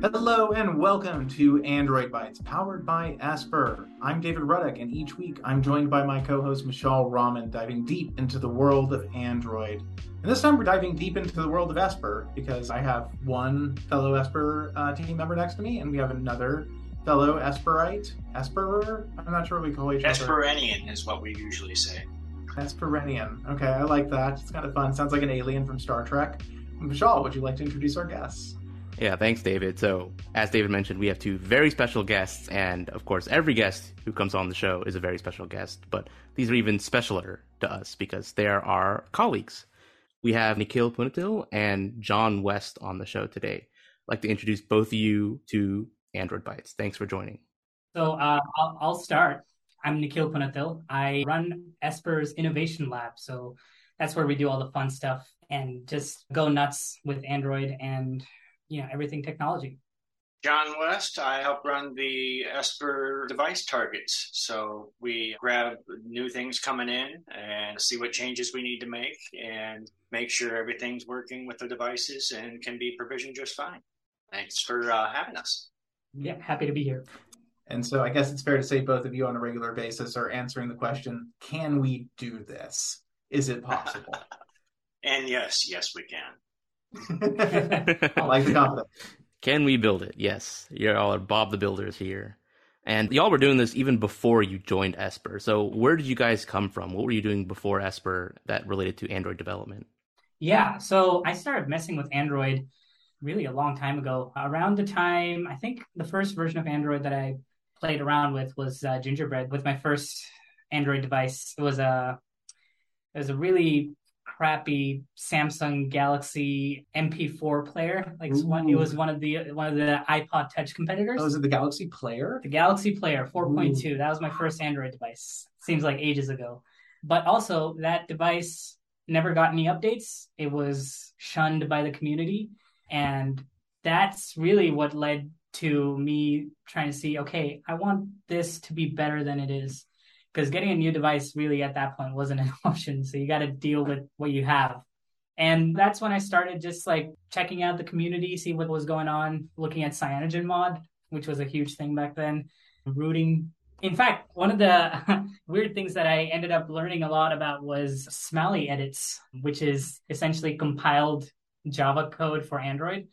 Hello and welcome to Android Bytes, powered by Esper. I'm David Ruddock, and each week I'm joined by my co-host Mishaal Rahman, diving deep into the world of Android. And this time we're diving deep into the world of Esper because I have one fellow Esper uh, team member next to me, and we have another fellow Esperite, Asperer. I'm not sure what we call each other. Esperenian is what we usually say. Esperenian. Okay, I like that. It's kind of fun. Sounds like an alien from Star Trek. Mishaal, would you like to introduce our guests? Yeah, thanks, David. So, as David mentioned, we have two very special guests, and of course, every guest who comes on the show is a very special guest, but these are even specialer to us because they are our colleagues. We have Nikhil Punathil and Jon West on the show today. I'd like to introduce both of you to Android Bytes. Thanks for joining. So, uh, I'll, I'll start. I'm Nikhil Punathil. I run Esper's Innovation Lab. So, that's where we do all the fun stuff and just go nuts with Android and you know everything technology. Jon West, I help run the Esper device targets. So we grab new things coming in and see what changes we need to make and make sure everything's working with the devices and can be provisioned just fine. Thanks for uh, having us. Yeah, happy to be here. And so I guess it's fair to say both of you on a regular basis are answering the question can we do this? Is it possible? and yes, yes, we can. I like the confidence. Can we build it? Yes. You all are Bob the Builders here. And y'all were doing this even before you joined Esper. So where did you guys come from? What were you doing before Esper that related to Android development? Yeah, so I started messing with Android really a long time ago. Around the time, I think the first version of Android that I played around with was uh, Gingerbread with my first Android device. It was a it was a really crappy Samsung Galaxy MP4 player. Like one, it was one of the one of the iPod Touch competitors. Oh, is it the Galaxy Player? The Galaxy Player 4.2. That was my first Android device. Seems like ages ago. But also that device never got any updates. It was shunned by the community and that's really what led to me trying to see okay, I want this to be better than it is because getting a new device really at that point wasn't an option. So you got to deal with what you have. And that's when I started just like checking out the community, see what was going on, looking at CyanogenMod, which was a huge thing back then, rooting. In fact, one of the weird things that I ended up learning a lot about was Smali edits, which is essentially compiled Java code for Android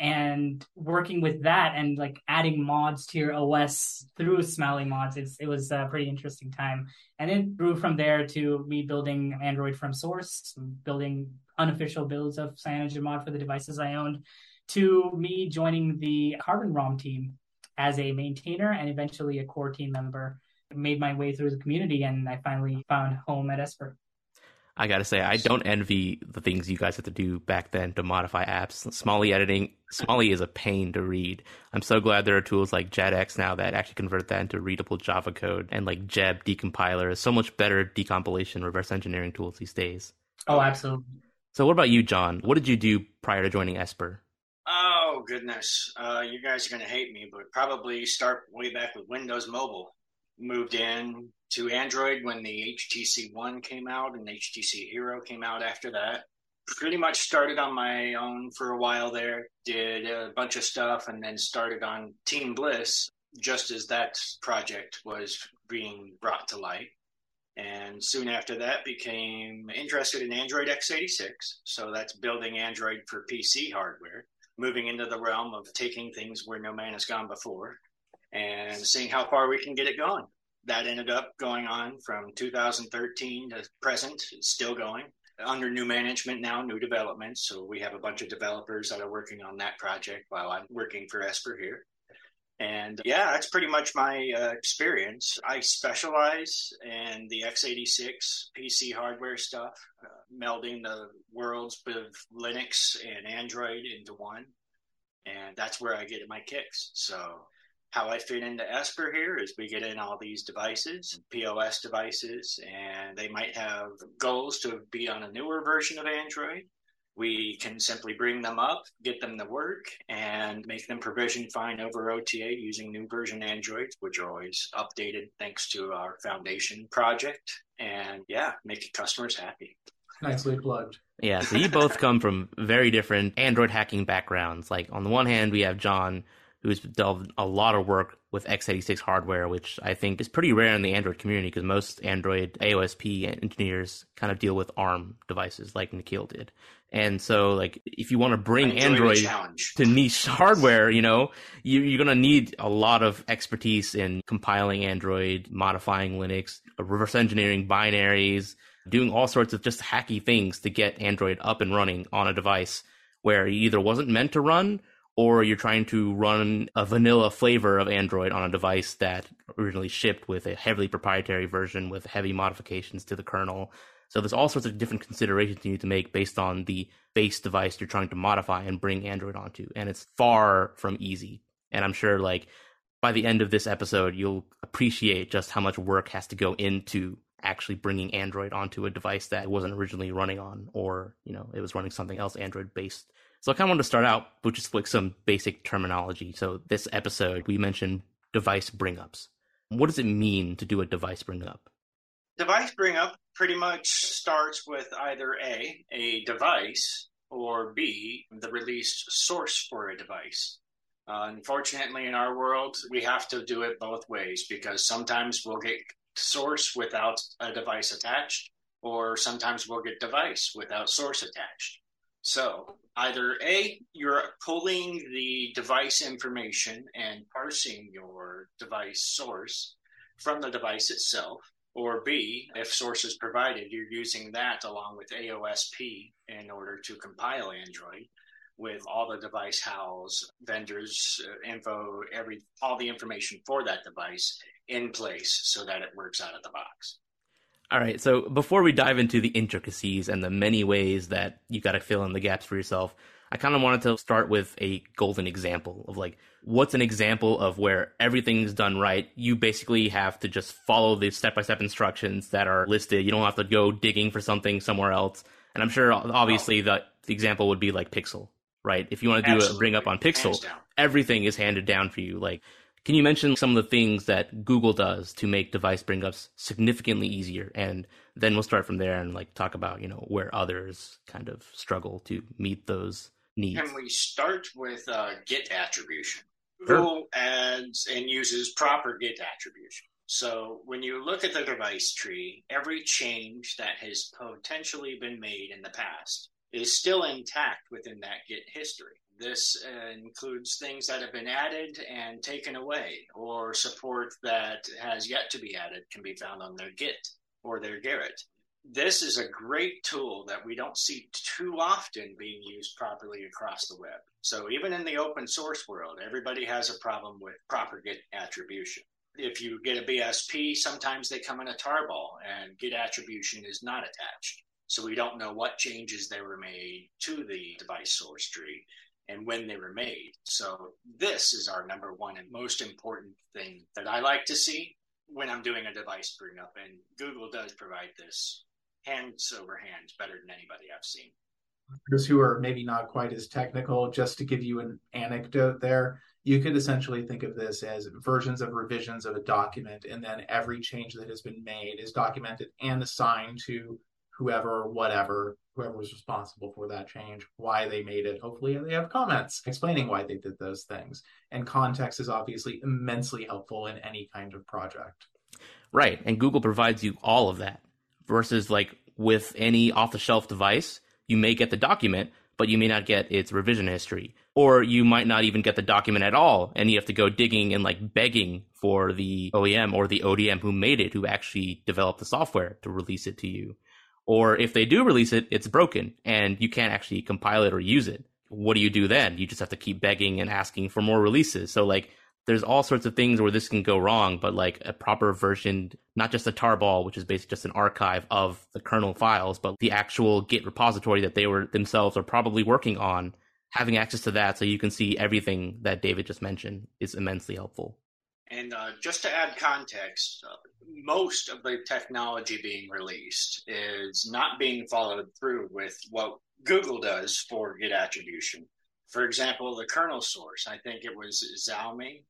and working with that and like adding mods to your OS through Smali mods, it was a pretty interesting time. And it grew from there to me building Android from source, building unofficial builds of CyanogenMod for the devices I owned, to me joining the Carbon ROM team as a maintainer and eventually a core team member. Made my way through the community and I finally found home at Esper. I gotta say, I don't envy the things you guys had to do back then to modify apps. Smali editing, Smali is a pain to read. I'm so glad there are tools like JADX now that actually convert that into readable Java code, and like Jeb decompiler is so much better decompilation reverse engineering tools these days. Oh, absolutely. So, what about you, Jon? What did you do prior to joining Esper? Oh goodness, uh, you guys are gonna hate me, but probably start way back with Windows Mobile. Moved in to Android when the HTC One came out and HTC Hero came out after that. Pretty much started on my own for a while there, did a bunch of stuff, and then started on Team Bliss just as that project was being brought to light. And soon after that, became interested in Android x86. So that's building Android for PC hardware, moving into the realm of taking things where no man has gone before and seeing how far we can get it going that ended up going on from 2013 to present. It's still going under new management now, new developments. So we have a bunch of developers that are working on that project while I'm working for Esper here. And yeah, that's pretty much my uh, experience. I specialize in the x86 PC hardware stuff, uh, melding the worlds of Linux and Android into one. And that's where I get my kicks. So how I fit into Esper here is we get in all these devices, POS devices, and they might have goals to be on a newer version of Android. We can simply bring them up, get them to work, and make them provision fine over OTA using new version Androids, which are always updated thanks to our foundation project. And yeah, make customers happy. Nicely plugged. Yeah, so you both come from very different Android hacking backgrounds. Like on the one hand, we have Jon, who's done a lot of work with x86 hardware, which I think is pretty rare in the Android community because most Android AOSP engineers kind of deal with ARM devices like Nikhil did. And so, like, if you want to bring Android to niche hardware, you know, you, you're going to need a lot of expertise in compiling Android, modifying Linux, reverse engineering binaries, doing all sorts of just hacky things to get Android up and running on a device where it either wasn't meant to run or you're trying to run a vanilla flavor of Android on a device that originally shipped with a heavily proprietary version with heavy modifications to the kernel. So there's all sorts of different considerations you need to make based on the base device you're trying to modify and bring Android onto. And it's far from easy. And I'm sure like by the end of this episode, you'll appreciate just how much work has to go into actually bringing Android onto a device that wasn't originally running on, or, you know, it was running something else Android based so I kind of want to start out with just like some basic terminology. So this episode, we mentioned device bring ups. What does it mean to do a device bring up? Device bring up pretty much starts with either A, a device, or B, the released source for a device. Uh, unfortunately, in our world, we have to do it both ways because sometimes we'll get source without a device attached, or sometimes we'll get device without source attached. So either A, you're pulling the device information and parsing your device source from the device itself, or B, if source is provided, you're using that along with AOSP in order to compile Android with all the device house, vendors, uh, info, every all the information for that device in place so that it works out of the box. All right. So before we dive into the intricacies and the many ways that you got to fill in the gaps for yourself, I kind of wanted to start with a golden example of like, what's an example of where everything's done right? You basically have to just follow the step by step instructions that are listed. You don't have to go digging for something somewhere else. And I'm sure obviously the, the example would be like Pixel, right? If you want to do Absolutely. a bring up on Pixel, everything is handed down for you. Like can you mention some of the things that Google does to make device bring ups significantly easier? And then we'll start from there and like talk about, you know, where others kind of struggle to meet those needs. Can we start with uh, Git attribution? Google adds and uses proper Git attribution. So when you look at the device tree, every change that has potentially been made in the past is still intact within that Git history. This uh, includes things that have been added and taken away, or support that has yet to be added can be found on their Git or their Gerrit. This is a great tool that we don't see too often being used properly across the web. So, even in the open source world, everybody has a problem with proper Git attribution. If you get a BSP, sometimes they come in a tarball and Git attribution is not attached. So we don't know what changes they were made to the device source tree and when they were made. So this is our number one and most important thing that I like to see when I'm doing a device bring up. And Google does provide this hands over hands better than anybody I've seen. Those who are maybe not quite as technical, just to give you an anecdote there, you could essentially think of this as versions of revisions of a document, and then every change that has been made is documented and assigned to whoever, or whatever, whoever was responsible for that change, why they made it. Hopefully, they have comments explaining why they did those things. And context is obviously immensely helpful in any kind of project. Right. And Google provides you all of that versus like with any off the shelf device, you may get the document, but you may not get its revision history. Or you might not even get the document at all, and you have to go digging and like begging for the OEM or the ODM who made it, who actually developed the software to release it to you. Or if they do release it, it's broken and you can't actually compile it or use it. What do you do then? You just have to keep begging and asking for more releases. So like there's all sorts of things where this can go wrong, but like a proper version, not just a tarball, which is basically just an archive of the kernel files, but the actual Git repository that they were themselves are probably working on, having access to that so you can see everything that David just mentioned is immensely helpful. And uh, just to add context, uh, most of the technology being released is not being followed through with what Google does for Git attribution. For example, the kernel source, I think it was Xiaomi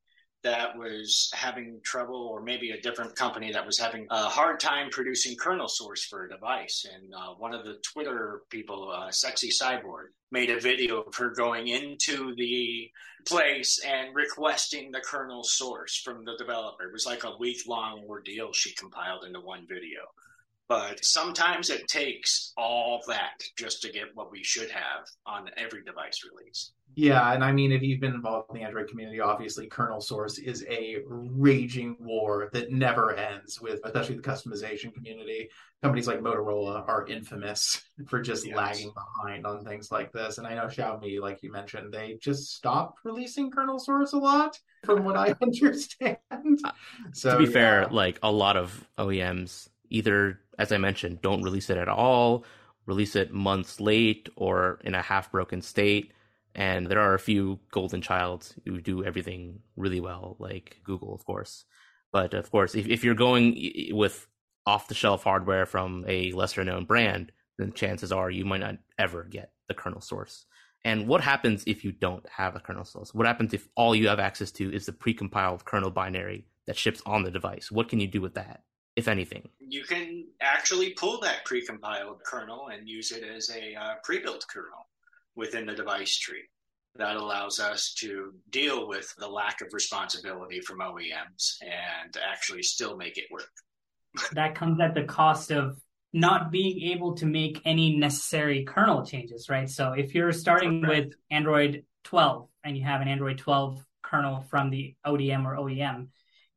that was having trouble, or maybe a different company that was having a hard time producing kernel source for a device. And uh, one of the Twitter people, uh, Sexy Cyborg, made a video of her going into the place and requesting the kernel source from the developer. It was like a week long ordeal she compiled into one video. But sometimes it takes all that just to get what we should have on every device release. Yeah, and I mean, if you've been involved in the Android community, obviously kernel source is a raging war that never ends with, especially the customization community. Companies like Motorola are infamous for just yes. lagging behind on things like this. And I know Xiaomi, like you mentioned, they just stopped releasing kernel source a lot, from what I understand. So, to be yeah. fair, like a lot of OEMs either, as I mentioned, don't release it at all, release it months late, or in a half broken state and there are a few golden childs who do everything really well, like Google, of course. But of course, if, if you're going with off the shelf hardware from a lesser known brand, then chances are you might not ever get the kernel source. And what happens if you don't have a kernel source? What happens if all you have access to is the precompiled kernel binary that ships on the device? What can you do with that, if anything? You can actually pull that precompiled kernel and use it as a uh, pre-built kernel within the device tree. That allows us to deal with the lack of responsibility from OEMs and actually still make it work. that comes at the cost of not being able to make any necessary kernel changes, right? So if you're starting right. with Android 12 and you have an Android 12 kernel from the ODM or OEM,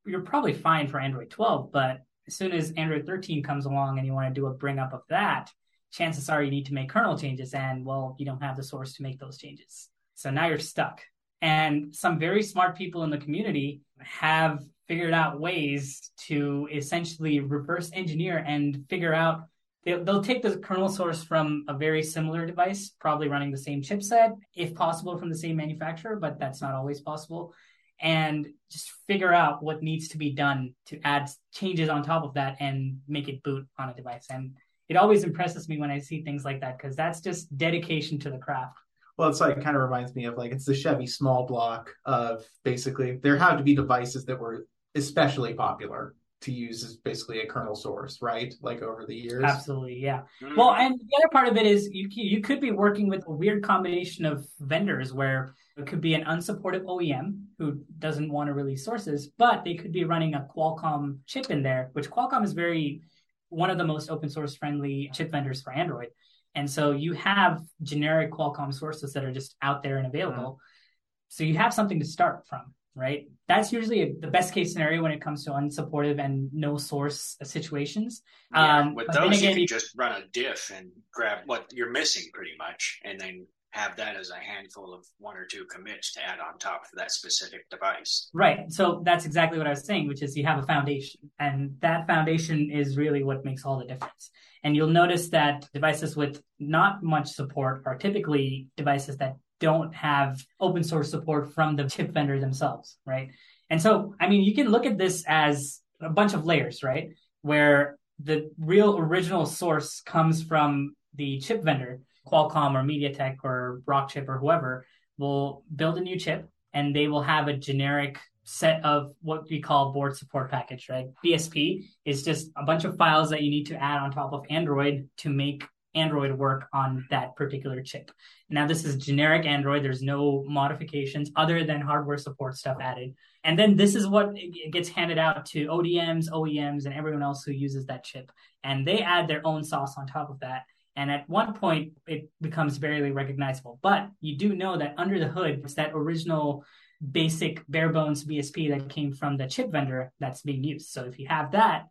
you're probably fine for Android 12. But as soon as Android 13 comes along and you want to do a bring up of that, chances are you need to make kernel changes and well you don't have the source to make those changes. So now you're stuck. And some very smart people in the community have figured out ways to essentially reverse engineer and figure out they'll, they'll take the kernel source from a very similar device probably running the same chipset if possible from the same manufacturer but that's not always possible and just figure out what needs to be done to add changes on top of that and make it boot on a device and it always impresses me when I see things like that because that's just dedication to the craft. Well, it's like kind of reminds me of like it's the Chevy small block of basically there had to be devices that were especially popular to use as basically a kernel source, right? Like over the years. Absolutely, yeah. Mm-hmm. Well, and the other part of it is you you could be working with a weird combination of vendors where it could be an unsupported OEM who doesn't want to release sources, but they could be running a Qualcomm chip in there, which Qualcomm is very one of the most open source friendly chip vendors for Android. And so you have generic Qualcomm sources that are just out there and available. Mm-hmm. So you have something to start from, right? That's usually a, the best case scenario when it comes to unsupportive and no source situations. Yeah, um, with those, again, you can just run a diff and grab what you're missing pretty much, and then have that as a handful of one or two commits to add on top for that specific device. Right. So that's exactly what I was saying, which is you have a foundation, and that foundation is really what makes all the difference. And you'll notice that devices with not much support are typically devices that don't have open source support from the chip vendor themselves, right? And so, I mean, you can look at this as a bunch of layers, right? Where the real original source comes from the chip vendor Qualcomm or MediaTek or Rockchip or whoever will build a new chip and they will have a generic set of what we call board support package, right? BSP is just a bunch of files that you need to add on top of Android to make Android work on that particular chip. Now, this is generic Android. There's no modifications other than hardware support stuff added. And then this is what gets handed out to ODMs, OEMs, and everyone else who uses that chip. And they add their own sauce on top of that. And at one point, it becomes barely recognizable. But you do know that under the hood, it's that original basic bare bones BSP that came from the chip vendor that's being used. So if you have that,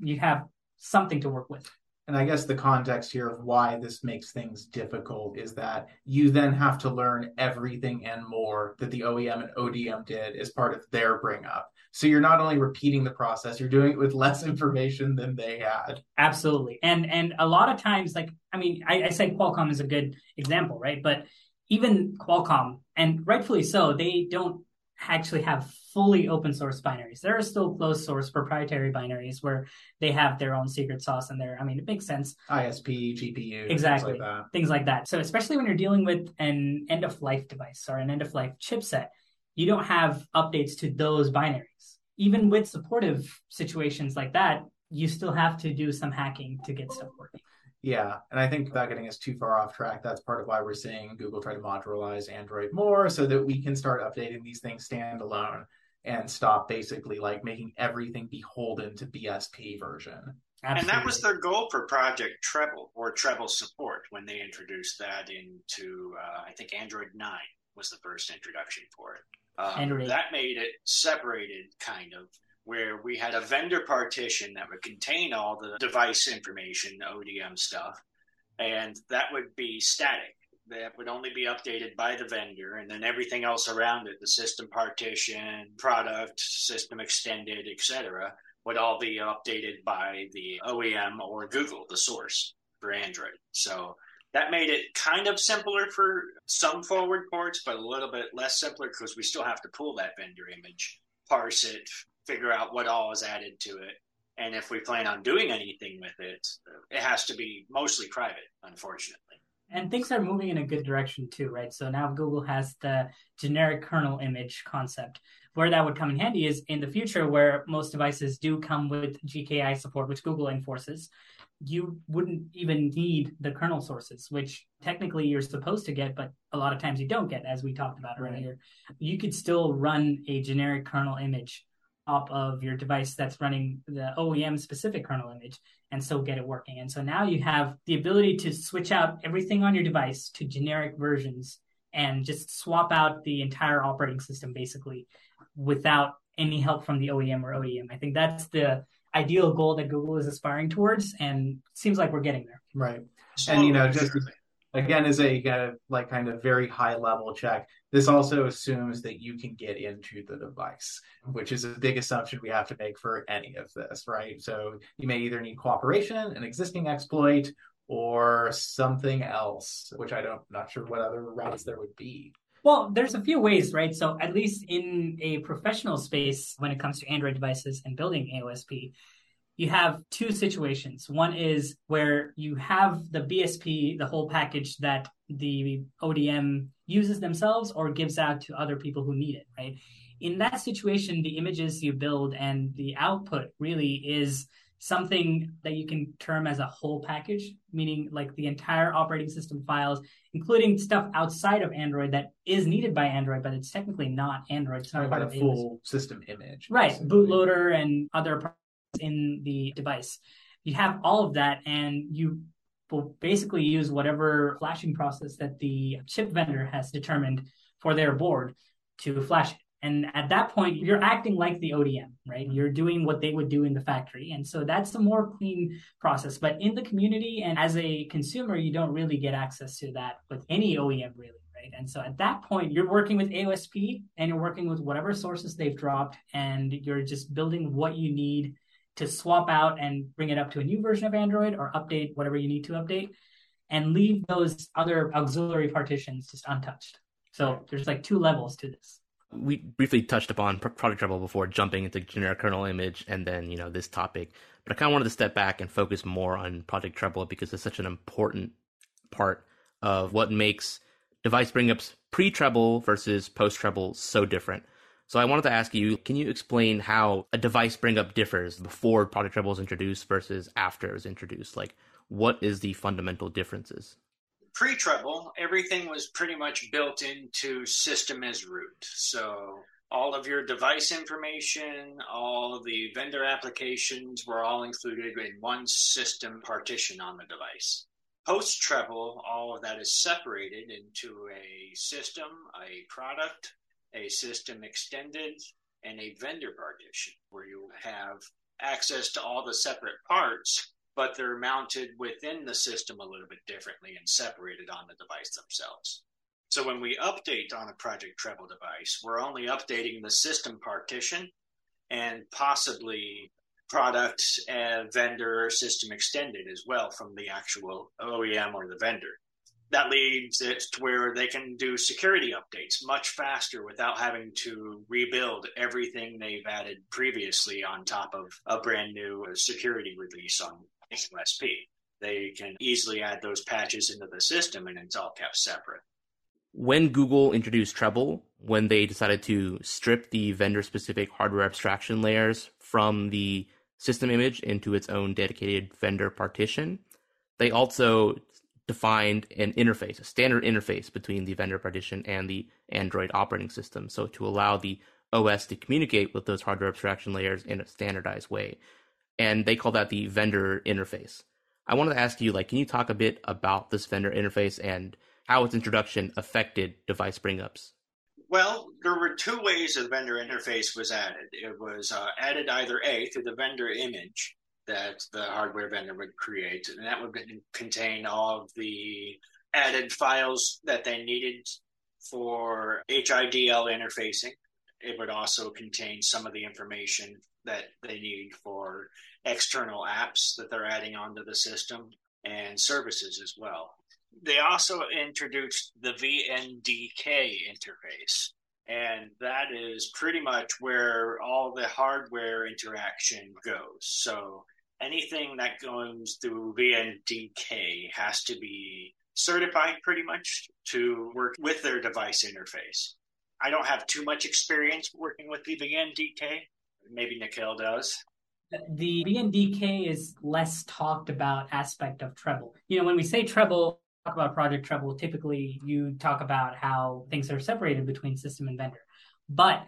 you have something to work with. And I guess the context here of why this makes things difficult is that you then have to learn everything and more that the OEM and ODM did as part of their bring up. So you're not only repeating the process, you're doing it with less information than they had. Absolutely. And and a lot of times, like I mean, I, I say Qualcomm is a good example, right? But even Qualcomm, and rightfully so, they don't actually have fully open source binaries. There are still closed source proprietary binaries where they have their own secret sauce in there. I mean, it makes sense. ISP, GPU, exactly, things like that. Things like that. So especially when you're dealing with an end of life device or an end of life chipset, you don't have updates to those binaries. Even with supportive situations like that, you still have to do some hacking to get stuff working. Yeah, and I think without getting us too far off track, that's part of why we're seeing Google try to modularize Android more so that we can start updating these things standalone and stop basically like making everything beholden to BSP version. Absolutely. And that was their goal for Project Treble or Treble support when they introduced that into, uh, I think, Android 9 was the first introduction for it. Um, that made it separated, kind of, where we had a vendor partition that would contain all the device information, ODM stuff, and that would be static. That would only be updated by the vendor, and then everything else around it, the system partition, product, system extended, etc., would all be updated by the OEM or Google, the source for Android. So that made it kind of simpler for some forward ports, but a little bit less simpler because we still have to pull that vendor image, parse it, figure out what all is added to it. And if we plan on doing anything with it, it has to be mostly private, unfortunately. And things are moving in a good direction too, right? So now Google has the generic kernel image concept. Where that would come in handy is in the future, where most devices do come with GKI support, which Google enforces. You wouldn't even need the kernel sources, which technically you're supposed to get, but a lot of times you don't get, as we talked about right. earlier. You could still run a generic kernel image top of your device that's running the OEM specific kernel image and so get it working. And so now you have the ability to switch out everything on your device to generic versions and just swap out the entire operating system basically without any help from the OEM or OEM. I think that's the ideal goal that Google is aspiring towards and seems like we're getting there. Right. And you know, just again is a kind of like kind of very high level check. This also assumes that you can get into the device which is a big assumption we have to make for any of this right? So you may either need cooperation an existing exploit or something else which i don't not sure what other routes there would be. Well, there's a few ways, right? So, at least in a professional space, when it comes to Android devices and building AOSP, you have two situations. One is where you have the BSP, the whole package that the ODM uses themselves or gives out to other people who need it, right? In that situation, the images you build and the output really is something that you can term as a whole package, meaning like the entire operating system files, including stuff outside of Android that is needed by Android, but it's technically not Android. It's not a full system image. Right. Bootloader and other in the device. You have all of that, and you will basically use whatever flashing process that the chip vendor has determined for their board to flash it. And at that point, you're acting like the ODM, right? You're doing what they would do in the factory. And so that's a more clean process. But in the community and as a consumer, you don't really get access to that with any OEM, really. Right? And so at that point, you're working with AOSP and you're working with whatever sources they've dropped, and you're just building what you need to swap out and bring it up to a new version of Android or update whatever you need to update and leave those other auxiliary partitions just untouched. So there's like two levels to this. We briefly touched upon Project Treble before jumping into generic kernel image and then, you know, this topic. But I kind of wanted to step back and focus more on Project Treble because it's such an important part of what makes device bringups pre treble versus post treble so different. So I wanted to ask you, can you explain how a device bring up differs before Project Treble was introduced versus after it was introduced? Like, what is the fundamental differences? Pre-Treble, everything was pretty much built into system as root. So all of your device information, all of the vendor applications were all included in one system partition on the device. Post treble, all of that is separated into a system, a product, a system extended, and a vendor partition where you have access to all the separate parts, but they're mounted within the system a little bit differently and separated on the device themselves. So when we update on a Project Treble device, we're only updating the system partition and possibly product and vendor system extended as well from the actual OEM or the vendor that leads it to where they can do security updates much faster without having to rebuild everything they've added previously on top of a brand new security release on AOSP. They can easily add those patches into the system and it's all kept separate. When Google introduced Treble, when they decided to strip the vendor specific hardware abstraction layers from the system image into its own dedicated vendor partition. They also defined an interface, a standard interface between the vendor partition and the Android operating system. So to allow the OS to communicate with those hardware abstraction layers in a standardized way. And they call that the vendor interface. I wanted to ask you, like, can you talk a bit about this vendor interface and how its introduction affected device bringups? Well, there were two ways the vendor interface was added. It was uh, added either A, through the vendor image that the hardware vendor would create, and that would contain all of the added files that they needed for HIDL interfacing. It would also contain some of the information that they need for external apps that they're adding onto the system and services as well. They also introduced the VNDK interface, and that is pretty much where all the hardware interaction goes. So anything that goes through VNDK has to be certified pretty much to work with their device interface. I don't have too much experience working with the VNDK. Maybe Nikhil does. The VNDK is less talked about aspect of Treble. You know, when we say Treble, talk about Project Treble, typically you talk about how things are separated between system and vendor. But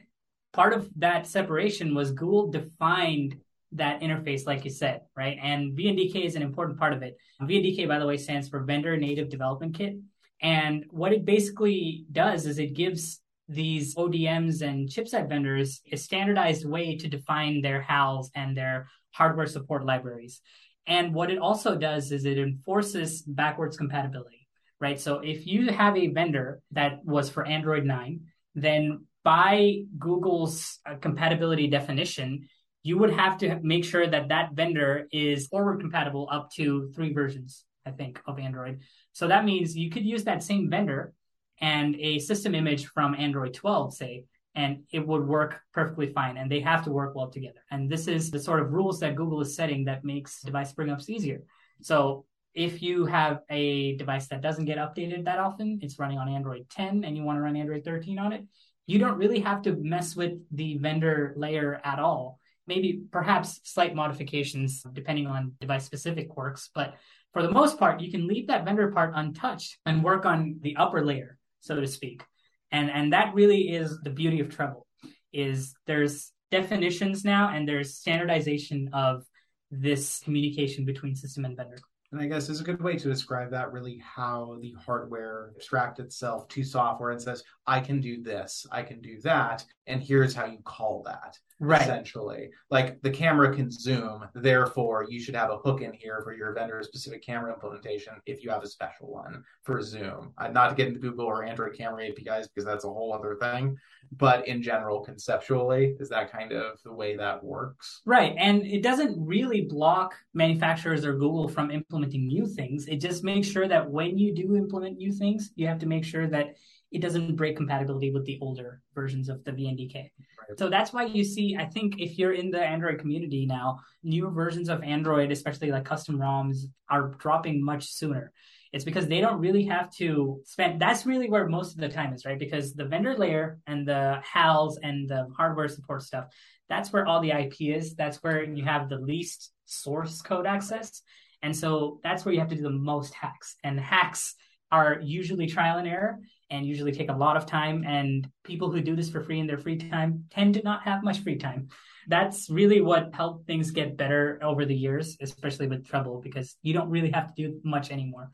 part of that separation was Google defined that interface, like you said, right? And VNDK is an important part of it. VNDK, by the way, stands for Vendor Native Development Kit. And what it basically does is it gives these ODMs and chipset vendors a standardized way to define their HALs and their hardware support libraries. And what it also does is it enforces backwards compatibility, right? So if you have a vendor that was for Android 9, then by Google's uh, compatibility definition, you would have to make sure that that vendor is forward compatible up to three versions, I think, of Android. So that means you could use that same vendor and a system image from Android 12, say, and it would work perfectly fine. And they have to work well together. And this is the sort of rules that Google is setting that makes device bring ups easier. So if you have a device that doesn't get updated that often, it's running on Android 10 and you want to run Android 13 on it, you don't really have to mess with the vendor layer at all maybe perhaps slight modifications depending on device specific quirks. But for the most part, you can leave that vendor part untouched and work on the upper layer, so to speak. And and that really is the beauty of Treble, is there's definitions now and there's standardization of this communication between system and vendor. And I guess is a good way to describe that really how the hardware abstracts itself to software and says, I can do this, I can do that, and here's how you call that. Right. Essentially. Like the camera can zoom, therefore you should have a hook in here for your vendor specific camera implementation if you have a special one for Zoom. Uh, not to get into Google or Android camera APIs because that's a whole other thing. But in general, conceptually, is that kind of the way that works? Right. And it doesn't really block manufacturers or Google from implementing new things. It just makes sure that when you do implement new things, you have to make sure that it doesn't break compatibility with the older versions of the VNDK. Right. So that's why you see, I think if you're in the Android community now, newer versions of Android, especially like custom ROMs, are dropping much sooner. It's because they don't really have to spend. That's really where most of the time is, right? Because the vendor layer and the HALs and the hardware support stuff, that's where all the IP is. That's where you have the least source code access. And so that's where you have to do the most hacks. And hacks are usually trial and error and usually take a lot of time. And people who do this for free in their free time tend to not have much free time. That's really what helped things get better over the years, especially with Treble, because you don't really have to do much anymore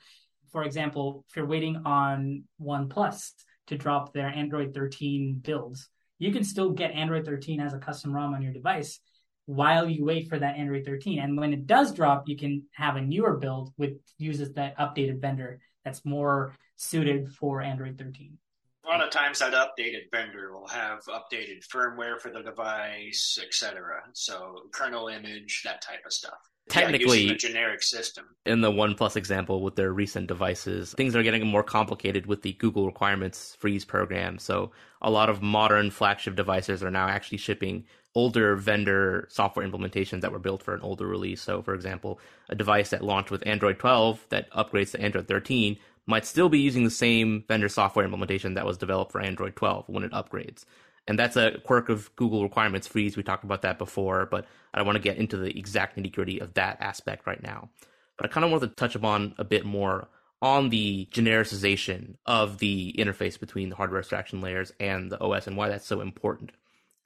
for example, if you're waiting on OnePlus to drop their Android 13 builds, you can still get Android 13 as a custom ROM on your device while you wait for that Android 13. And when it does drop, you can have a newer build with uses that updated vendor that's more suited for Android 13. A lot of times that updated vendor will have updated firmware for the device, etc. So kernel image, that type of stuff technically yeah, generic system. In the OnePlus example with their recent devices, things are getting more complicated with the Google requirements freeze program. So a lot of modern flagship devices are now actually shipping older vendor software implementations that were built for an older release. So for example, a device that launched with Android 12 that upgrades to Android 13 might still be using the same vendor software implementation that was developed for Android 12 when it upgrades. And that's a quirk of Google requirements freeze. We talked about that before, but I don't want to get into the exact nitty gritty of that aspect right now. But I kind of want to touch upon a bit more on the genericization of the interface between the hardware abstraction layers and the OS and why that's so important.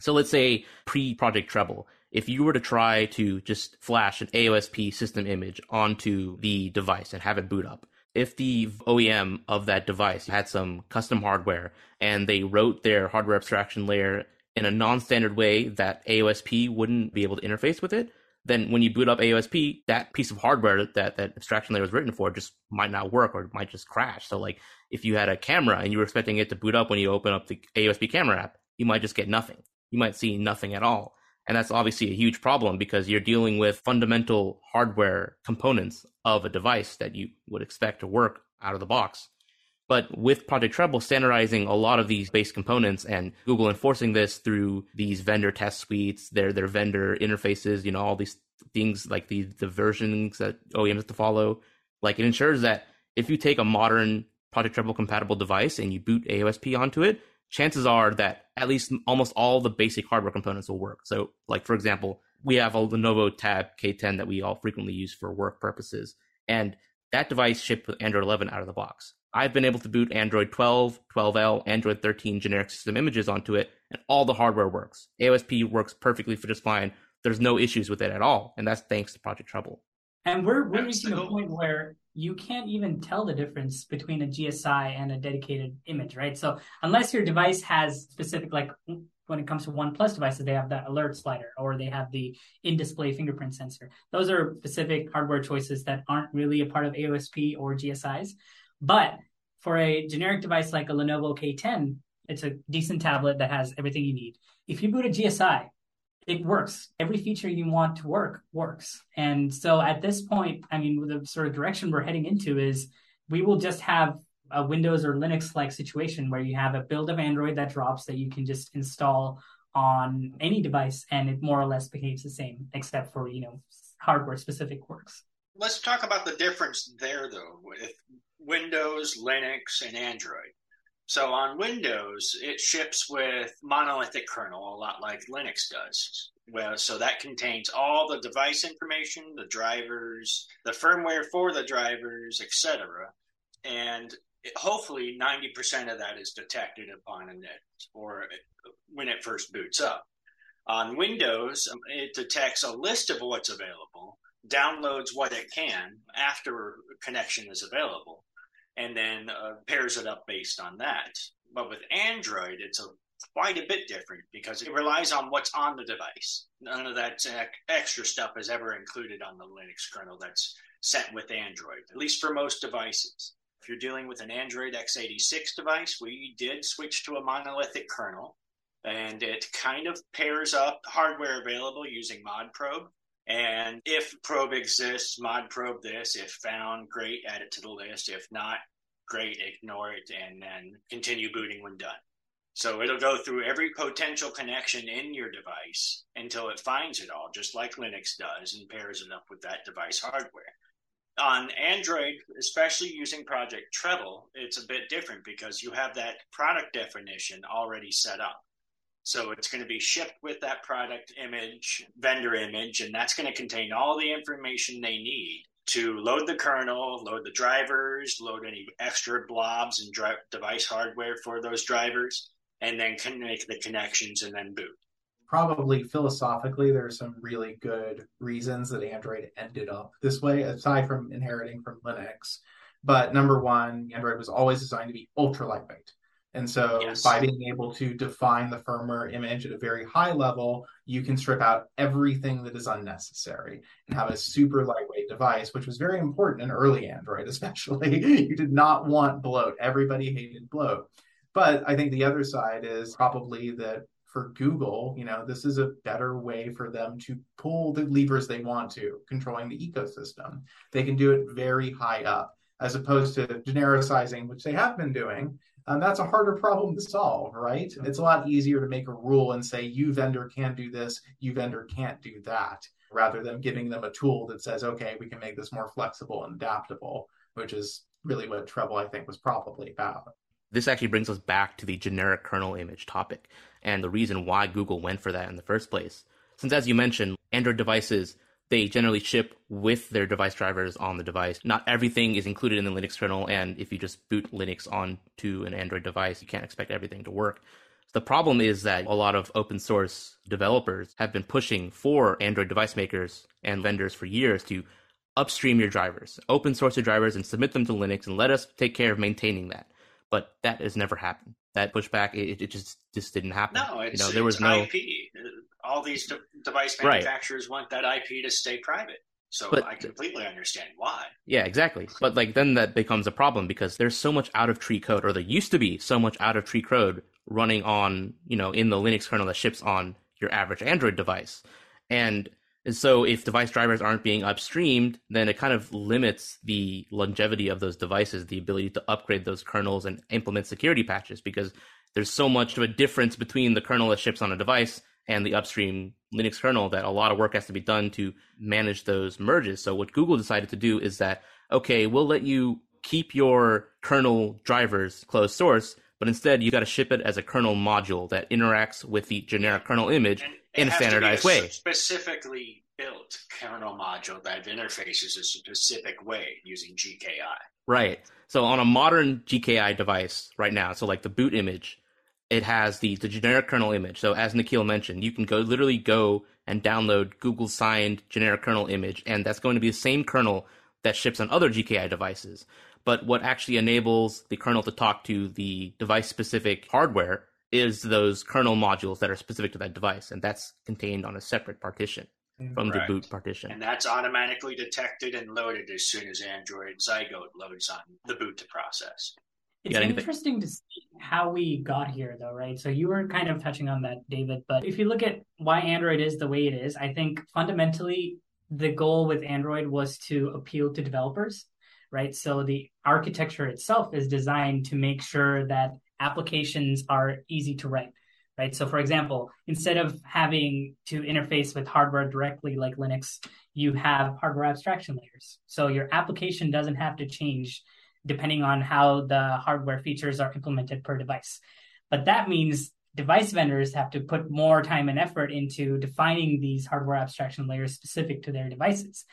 So let's say pre Project Treble, if you were to try to just flash an AOSP system image onto the device and have it boot up, if the OEM of that device had some custom hardware and they wrote their hardware abstraction layer in a non-standard way that AOSP wouldn't be able to interface with it, then when you boot up AOSP, that piece of hardware that that abstraction layer was written for just might not work or might just crash. So like if you had a camera and you were expecting it to boot up when you open up the AOSP camera app, you might just get nothing. You might see nothing at all. And that's obviously a huge problem because you're dealing with fundamental hardware components of a device that you would expect to work out of the box. But with Project Treble standardizing a lot of these base components and Google enforcing this through these vendor test suites, their their vendor interfaces, you know, all these things like the the versions that OEMs have to follow, like it ensures that if you take a modern Project Treble compatible device and you boot AOSP onto it, chances are that at least almost all the basic hardware components will work. So, like for example, we have a Lenovo Tab K10 that we all frequently use for work purposes, and that device shipped with Android 11 out of the box. I've been able to boot Android 12, 12L, Android 13 generic system images onto it, and all the hardware works. AOSP works perfectly for just fine. There's no issues with it at all, and that's thanks to Project Treble. And we're we're reaching a point where you can't even tell the difference between a GSI and a dedicated image, right? So unless your device has specific, like when it comes to OnePlus devices, they have that alert slider or they have the in-display fingerprint sensor. Those are specific hardware choices that aren't really a part of AOSP or GSIs. But for a generic device like a Lenovo K10, it's a decent tablet that has everything you need. If you boot a GSI, it works. Every feature you want to work works. And so at this point, I mean, the sort of direction we're heading into is we will just have a Windows or Linux like situation where you have a build of Android that drops that you can just install on any device and it more or less behaves the same, except for, you know, hardware specific quirks. Let's talk about the difference there though with Windows, Linux, and Android. So on Windows, it ships with monolithic kernel, a lot like Linux does. Well, so that contains all the device information, the drivers, the firmware for the drivers, etc. And it, hopefully 90% of that is detected upon a net or when it first boots up. On Windows, um, it detects a list of what's available, downloads what it can after connection is available, and then uh, pairs it up based on that. But with Android, it's a quite a bit different because it relies on what's on the device. None of that extra stuff is ever included on the Linux kernel that's sent with Android, at least for most devices. If you're dealing with an Android x86 device, we did switch to a monolithic kernel and it kind of pairs up hardware available using ModProbe and if probe exists, mod probe this. If found, great, add it to the list. If not, great, ignore it, and then continue booting when done. So it'll go through every potential connection in your device until it finds it all, just like Linux does, and pairs it up with that device hardware. On Android, especially using Project Treble, it's a bit different because you have that product definition already set up. So it's going to be shipped with that product image, vendor image, and that's going to contain all the information they need to load the kernel, load the drivers, load any extra blobs and dri- device hardware for those drivers, and then can make the connections and then boot. Probably philosophically, there are some really good reasons that Android ended up this way, aside from inheriting from Linux. But number one, Android was always designed to be ultra lightweight. And so yes. by being able to define the firmware image at a very high level, you can strip out everything that is unnecessary and have a super lightweight device, which was very important in early Android, especially. you did not want bloat. Everybody hated bloat. But I think the other side is probably that for Google, you know, this is a better way for them to pull the levers they want to, controlling the ecosystem. They can do it very high up as opposed to genericizing, which they have been doing, um, that's a harder problem to solve, right? It's a lot easier to make a rule and say, you vendor can do this, you vendor can't do that, rather than giving them a tool that says, okay, we can make this more flexible and adaptable, which is really what Treble I think was probably about. This actually brings us back to the generic kernel image topic and the reason why Google went for that in the first place. Since, as you mentioned, Android devices they generally ship with their device drivers on the device. Not everything is included in the Linux kernel, and if you just boot Linux onto an Android device, you can't expect everything to work. The problem is that a lot of open source developers have been pushing for Android device makers and vendors for years to upstream your drivers, open source your drivers, and submit them to Linux, and let us take care of maintaining that. But that has never happened. That pushback, it, it just just didn't happen. No, it's, you know, there was no no IP. All these de- device Right. manufacturers want that IP to stay private. So But- I completely understand why. Yeah, exactly. But like then that becomes a problem because there's so much out of tree code, or there used to be so much out of tree code running on, you know, in the Linux kernel that ships on your average Android device. And so if device drivers aren't being upstreamed, then it kind of limits the longevity of those devices, the ability to upgrade those kernels and implement security patches because there's so much of a difference between the kernel that ships on a device and the upstream Linux kernel that a lot of work has to be done to manage those merges. So what Google decided to do is that okay, we'll let you keep your kernel drivers closed source, but instead you got to ship it as a kernel module that interacts with the generic kernel image And in a has to be standardized a way. Specifically built kernel module that interfaces a specific way using GKI. Right. So on a modern GKI device right now, so like the boot image, it has the, the generic kernel image. So as Nikhil mentioned, you can go literally go and download Google signed generic kernel image, and that's going to be the same kernel that ships on other GKI devices. But what actually enables the kernel to talk to the device specific hardware is those kernel modules that are specific to that device, and that's contained on a separate partition from Correct. the boot partition. And that's automatically detected and loaded as soon as Android Zygote loads on the boot to process. It's interesting to see how we got here, though, right? So you were kind of touching on that, David. But if you look at why Android is the way it is, I think fundamentally the goal with Android was to appeal to developers, right? So the architecture itself is designed to make sure that applications are easy to write, right? So, for example, instead of having to interface with hardware directly like Linux, you have hardware abstraction layers. So your application doesn't have to change depending on how the hardware features are implemented per device. But that means device vendors have to put more time and effort into defining these hardware abstraction layers specific to their devices.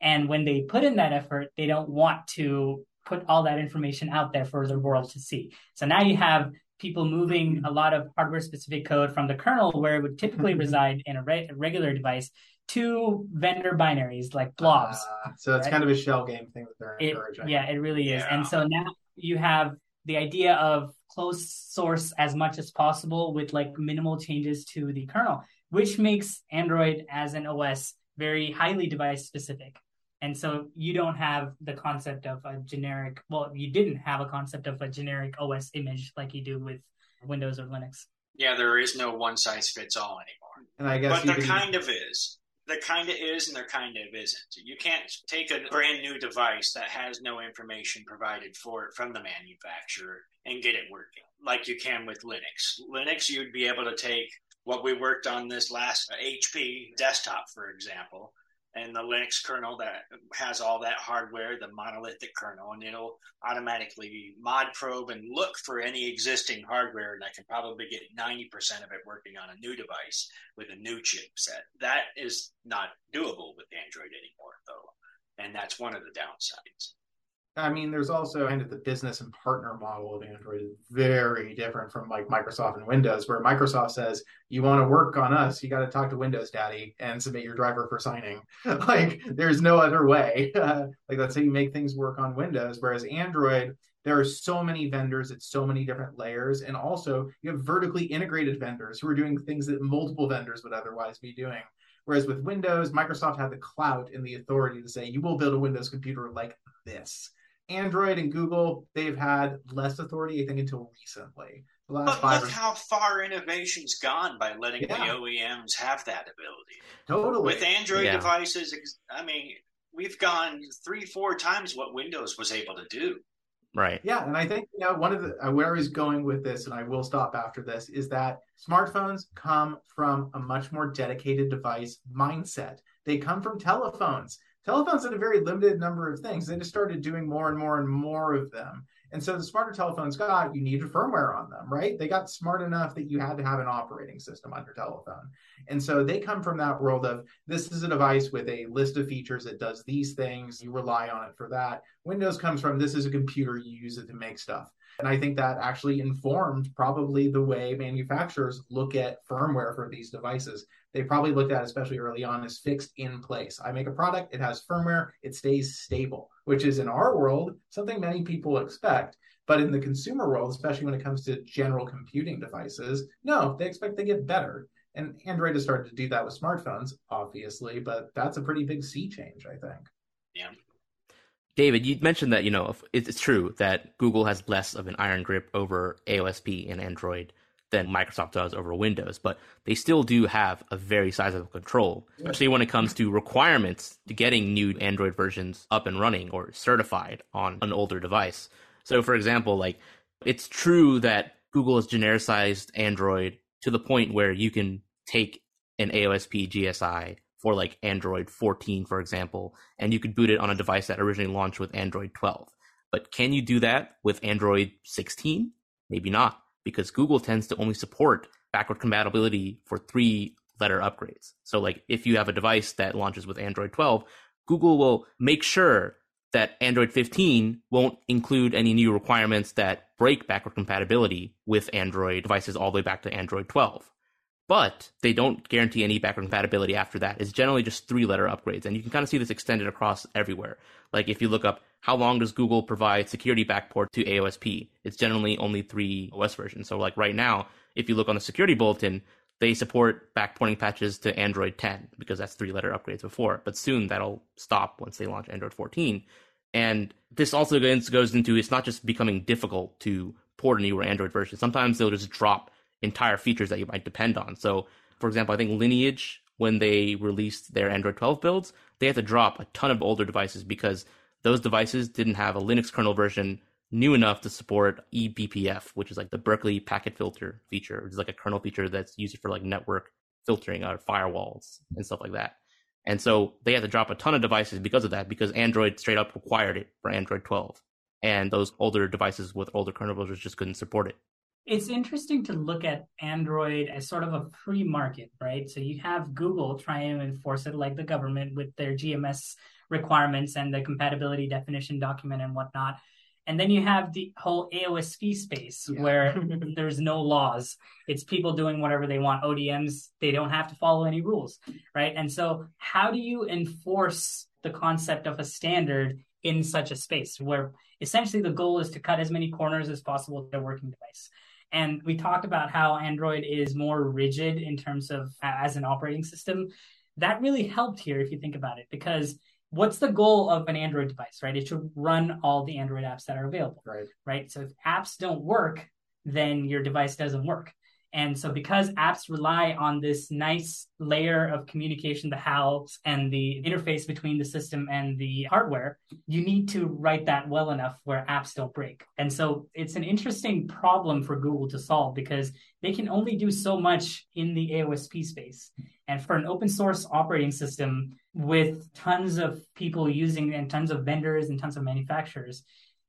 And when they put in that effort, they don't want to put all that information out there for the world to see. So now you have people moving a lot of hardware specific code from the kernel where it would typically mm-hmm. reside in a, re- a regular device to vendor binaries like blobs. Uh, so it's right? kind of a shell game thing that they're It, encouraging. yeah, it really is. Yeah. And so now you have the idea of closed source as much as possible with like minimal changes to the kernel, which makes Android as an OS very highly device specific. And so you don't have the concept of a generic, well, you didn't have a concept of a generic OS image like you do with Windows or Linux. Yeah, there is no one size fits all anymore. And I guess But there can- kind of is. There kind of is and there kind of isn't. You can't take a brand new device that has no information provided for it from the manufacturer and get it working like you can with Linux. Linux, you'd be able to take what we worked on this last HP desktop, for example, and the Linux kernel that has all that hardware, the monolithic kernel, and it'll automatically mod probe and look for any existing hardware, and I can probably get 90% of it working on a new device with a new chipset. That is not doable with Android anymore, though, and that's one of the downsides. I mean, there's also kind of the business and partner model of Android is very different from like Microsoft and Windows, where Microsoft says, you want to work on us, you got to talk to Windows Daddy and submit your driver for signing. like, there's no other way. like, that's how you make things work on Windows. Whereas Android, there are so many vendors at so many different layers. And also, you have vertically integrated vendors who are doing things that multiple vendors would otherwise be doing. Whereas with Windows, Microsoft had the clout and the authority to say, you will build a Windows computer like this. Android and Google, they've had less authority, I think, until recently. The last But five look or how far innovation's gone by letting Yeah. the OEMs have that ability. totally. With Android Yeah. devices, I mean, we've gone three, four times what Windows was able to do. Right. Yeah, and I think you know one of the uh, where I was going with this, and I will stop after this, is that smartphones come from a much more dedicated device mindset. They come from telephones. Telephones did a very limited number of things. They just started doing more and more and more of them. And so the smarter telephones got, you needed firmware on them, right? They got smart enough that you had to have an operating system on your telephone. And so they come from that world of this is a device with a list of features that does these things. You rely on it for that. Windows comes from this is a computer, you use it to make stuff. And I think that actually informed probably the way manufacturers look at firmware for these devices. They probably looked at, especially early on, as fixed in place. I make a product, it has firmware, it stays stable, which is in our world something many people expect. But in the consumer world, especially when it comes to general computing devices, no, they expect they get better. And Android has started to do that with smartphones, obviously, but that's a pretty big sea change, I think. Yeah. David, you mentioned that you know it's true that Google has less of an iron grip over AOSP and Android than Microsoft does over Windows, but they still do have a very sizable control, especially when it comes to requirements to getting new Android versions up and running or certified on an older device. So, for example, like it's true that Google has genericized Android to the point where you can take an AOSP GSI for like Android 14, for example, and you could boot it on a device that originally launched with Android 12. But can you do that with Android 16? Maybe not, because Google tends to only support backward compatibility for three letter upgrades. So, like, if you have a device that launches with Android 12, Google will make sure that Android 15 won't include any new requirements that break backward compatibility with Android devices all the way back to Android 12 but they don't guarantee any backward compatibility after that. It's generally just three letter upgrades. And you can kind of see this extended across everywhere. Like if you look up how long does Google provide security backport to AOSP, it's generally only three OS versions. So like right now, if you look on the security bulletin, they support backporting patches to Android 10 because that's three letter upgrades before. But soon that'll stop once they launch Android 14. And this also goes into it's not just becoming difficult to port a newer Android version. Sometimes they'll just drop entire features that you might depend on. So, for example, I think Lineage, when they released their Android 12 builds, they had to drop a ton of older devices because those devices didn't have a Linux kernel version new enough to support eBPF, which is like the Berkeley packet filter feature, which is like a kernel feature that's used for like network filtering or firewalls and stuff like that. And so they had to drop a ton of devices because of that, because Android straight up required it for Android 12. And those older devices with older kernel versions just couldn't support it it's interesting to look at Android as sort of a free market, right? So you have Google trying to enforce it like the government with their GMS requirements and the compatibility definition document and whatnot. And then you have the whole AOSP space yeah. where there's no laws. It's people doing whatever they want. ODMs, they don't have to follow any rules, right? And so, how do you enforce the concept of a standard in such a space where essentially the goal is to cut as many corners as possible to a working device? And we talked about how Android is more rigid in terms of uh, as an operating system. That really helped here if you think about it, because what's the goal of an Android device, right? It should run all the Android apps that are available. Right. Right. So if apps don't work, then your device doesn't work. And so, because apps rely on this nice layer of communication, the HALs and the interface between the system and the hardware, you need to write that well enough where apps don't break. And so, it's an interesting problem for Google to solve because they can only do so much in the AOSP space. And for an open source operating system with tons of people using and tons of vendors and tons of manufacturers,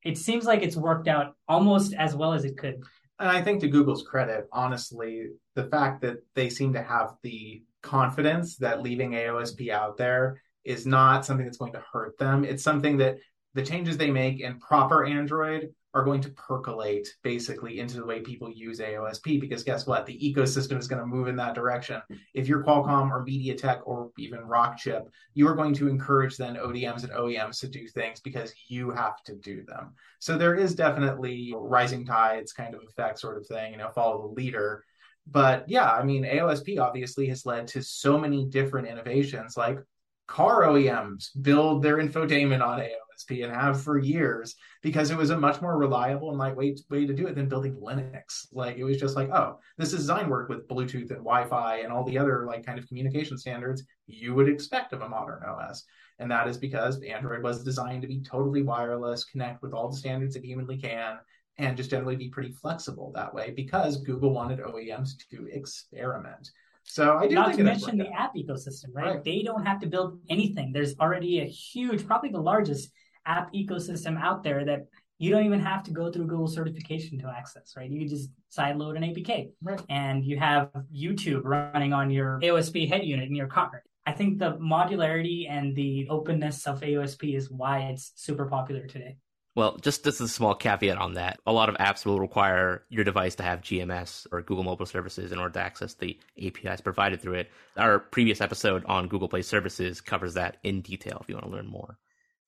it seems like it's worked out almost as well as it could and I think to Google's credit, honestly, the fact that they seem to have the confidence that leaving AOSP out there is not something that's going to hurt them. It's something that the changes they make in proper Android are going to percolate basically into the way people use AOSP because guess what? The ecosystem is going to move in that direction. If you're Qualcomm or MediaTek or even Rockchip, you are going to encourage then ODMs and OEMs to do things because you have to do them. So there is definitely rising tides kind of effect sort of thing, you know, follow the leader. But yeah, I mean, AOSP obviously has led to so many different innovations like car OEMs build their infotainment on AOSP and have for years because it was a much more reliable and lightweight way to do it than building Linux. Like it was just like, oh, this is design work with Bluetooth and Wi-Fi and all the other like kind of communication standards you would expect of a modern OS. And that is because Android was designed to be totally wireless, connect with all the standards it humanly can, and just generally be pretty flexible that way because Google wanted OEMs to experiment. So I do Not think to mention the out. app ecosystem, right? Right. They don't have to build anything. There's already a huge, probably the largest app ecosystem out there that you don't even have to go through Google certification to access, right? You can just sideload an APK Right. and you have YouTube running on your AOSP head unit in your car. I think the modularity and the openness of AOSP is why it's super popular today. Well, just this is a small caveat on that. A lot of apps will require your device to have GMS or Google Mobile Services in order to access the APIs provided through it. Our previous episode on Google Play Services covers that in detail if you want to learn more.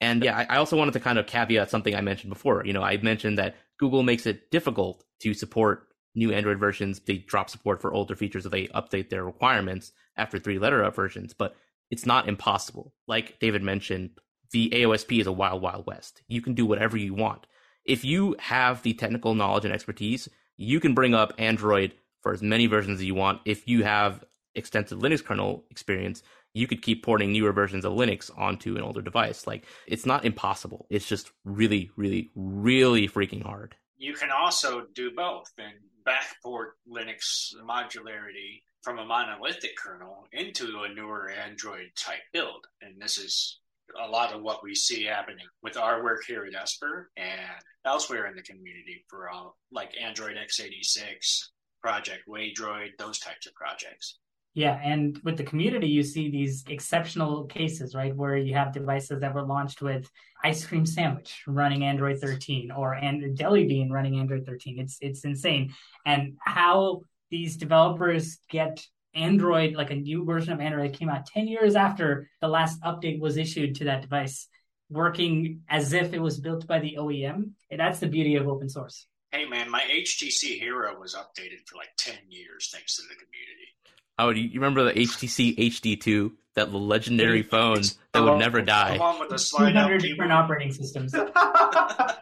And yeah, I also wanted to kind of caveat something I mentioned before. You know, I mentioned that Google makes it difficult to support new Android versions. They drop support for older features if they update their requirements after three letter up versions, but it's not impossible. Like David mentioned, the AOSP is a wild, wild west. You can do whatever you want. If you have the technical knowledge and expertise, you can bring up Android for as many versions as you want. If you have extensive Linux kernel experience, you could keep porting newer versions of Linux onto an older device. Like, it's not impossible. It's just really, really, really freaking hard. You can also do both and backport Linux modularity from a monolithic kernel into a newer Android type build. And this is a lot of what we see happening with our work here at Esper and elsewhere in the community for all like Android x86, Project Waydroid, those types of projects. Yeah, and with the community, you see these exceptional cases, right, where you have devices that were launched with ice cream sandwich running Android 13 or and Jelly Bean running Android 13. It's it's insane, and how these developers get Android like a new version of Android came out 10 years after the last update was issued to that device, working as if it was built by the OEM. And that's the beauty of open source. Hey man, my HTC Hero was updated for like 10 years thanks to the community. Oh, do you remember the HTC HD2, that legendary phone that would never die? The one with the slide out different operating systems. that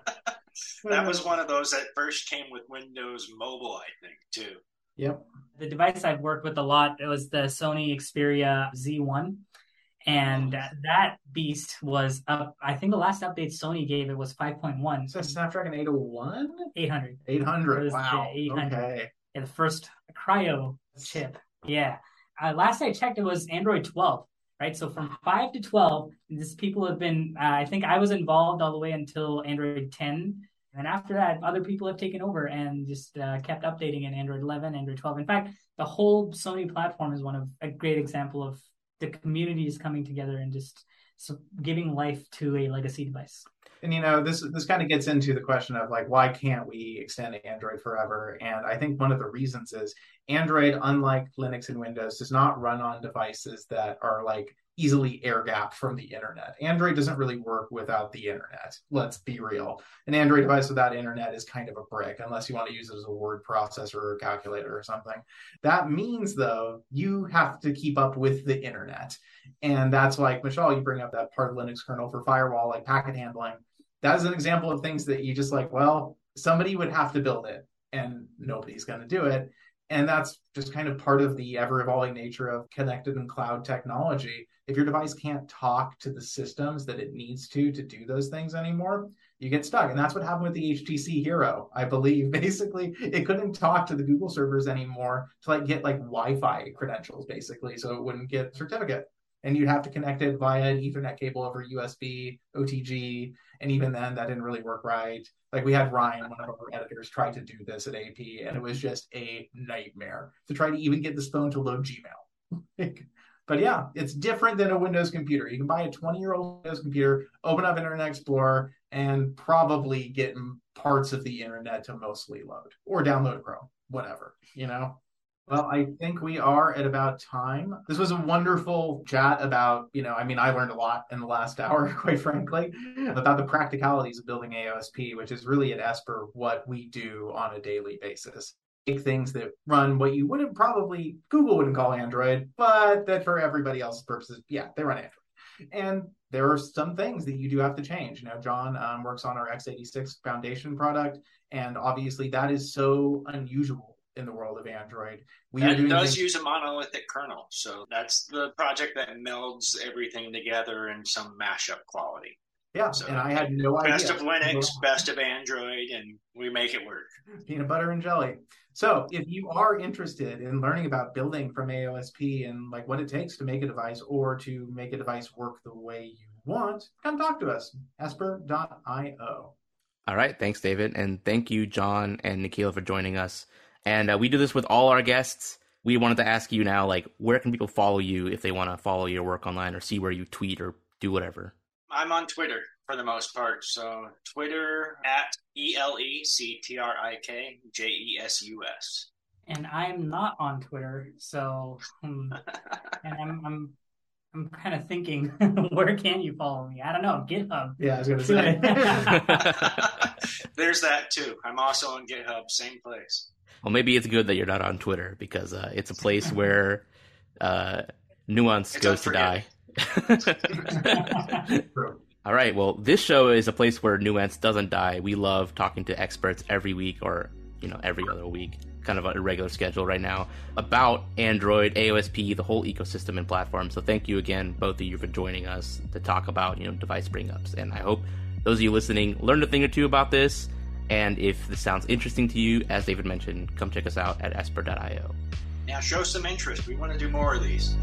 was one of those that first came with Windows Mobile, I think, too. Yep. the device I've worked with a lot it was the Sony Xperia Z1 and that beast was up I think the last update Sony gave it was 5.1 Is that Snapdragon 801? 800 800. was, Wow. yeah, 800. Okay. yeah, the first Kryo chip yeah uh, last I checked it was Android 12 right so from 5 to 12 this people have been uh, I think I was involved all the way until Android 10 and after that, other people have taken over and just uh, kept updating in Android 11, Android 12. In fact, the whole Sony platform is one of a great example of the community is coming together and just so giving life to a legacy device. And you know, this this kind of gets into the question of like, why can't we extend Android forever? And I think one of the reasons is Android, unlike Linux and Windows, does not run on devices that are like easily air gapped from the internet. Android doesn't really work without the internet. Let's be real. An Android device without internet is kind of a brick, unless you want to use it as a word processor or a calculator or something. That means though, you have to keep up with the internet. And that's like Mishaal, you bring up that part of Linux kernel for firewall, like packet handling. That is an example of things that you just like, well, somebody would have to build it and nobody's going to do it. And that's just kind of part of the ever evolving nature of connected and cloud technology. If your device can't talk to the systems that it needs to to do those things anymore, you get stuck. And that's what happened with the HTC Hero, I believe. Basically, it couldn't talk to the Google servers anymore to like get like Wi-Fi credentials, basically, so it wouldn't get certificate. And you'd have to connect it via an Ethernet cable over USB, OTG, and even then that didn't really work right. Like we had Ryan, one of our editors, try to do this at AP, and it was just a nightmare to try to even get this phone to load Gmail. but yeah, it's different than a Windows computer. You can buy a 20 year old Windows computer, open up Internet Explorer, and probably get parts of the internet to mostly load or download Chrome, whatever, you know? Well, I think we are at about time. This was a wonderful chat about, you know, I mean, I learned a lot in the last hour, quite frankly, about the practicalities of building AOSP, which is really at Esper what we do on a daily basis. Take things that run what you wouldn't probably, Google wouldn't call Android, but that for everybody else's purposes, yeah, they run Android. And there are some things that you do have to change. You know, Jon um, works on our x86 foundation product, and obviously that is so unusual in the world of Android. We and it does things- use a monolithic kernel, so that's the project that melds everything together in some mashup quality. Yeah, So, and I had no idea. Best of Linux, best of Android, and we make it work. peanut butter and jelly. So, if you are interested in learning about building from AOSP and like what it takes to make a device or to make a device work the way you want, come talk to us. Esper.io. All right. Thanks, David. And thank you, Jon and Nikhil, for joining us. And uh, we do this with all our guests. We wanted to ask you now, like, where can people follow you if they want to follow your work online or see where you tweet or do whatever? I'm on Twitter for the most part. So Twitter at E L E C T R I K J E S U S. And I'm not on Twitter, so hmm, and I'm I'm I'm kind of thinking, where can you follow me? I don't know, GitHub. Yeah, I was going to say. There's that too. I'm also on GitHub, same place. Well, maybe it's good that you're not on Twitter because uh, it's a place where uh, nuance It's goes to die. All right. Well, this show is a place where nuance doesn't die. We love talking to experts every week or, you know, every other week, kind of a regular schedule right now about Android, AOSP, the whole ecosystem and platform. So thank you again, both of you, for joining us to talk about, you know, device bring ups. And I hope those of you listening learned a thing or two about this. And if this sounds interesting to you, as David mentioned, come check us out at esper.io. Now show some interest. We want to do more of these.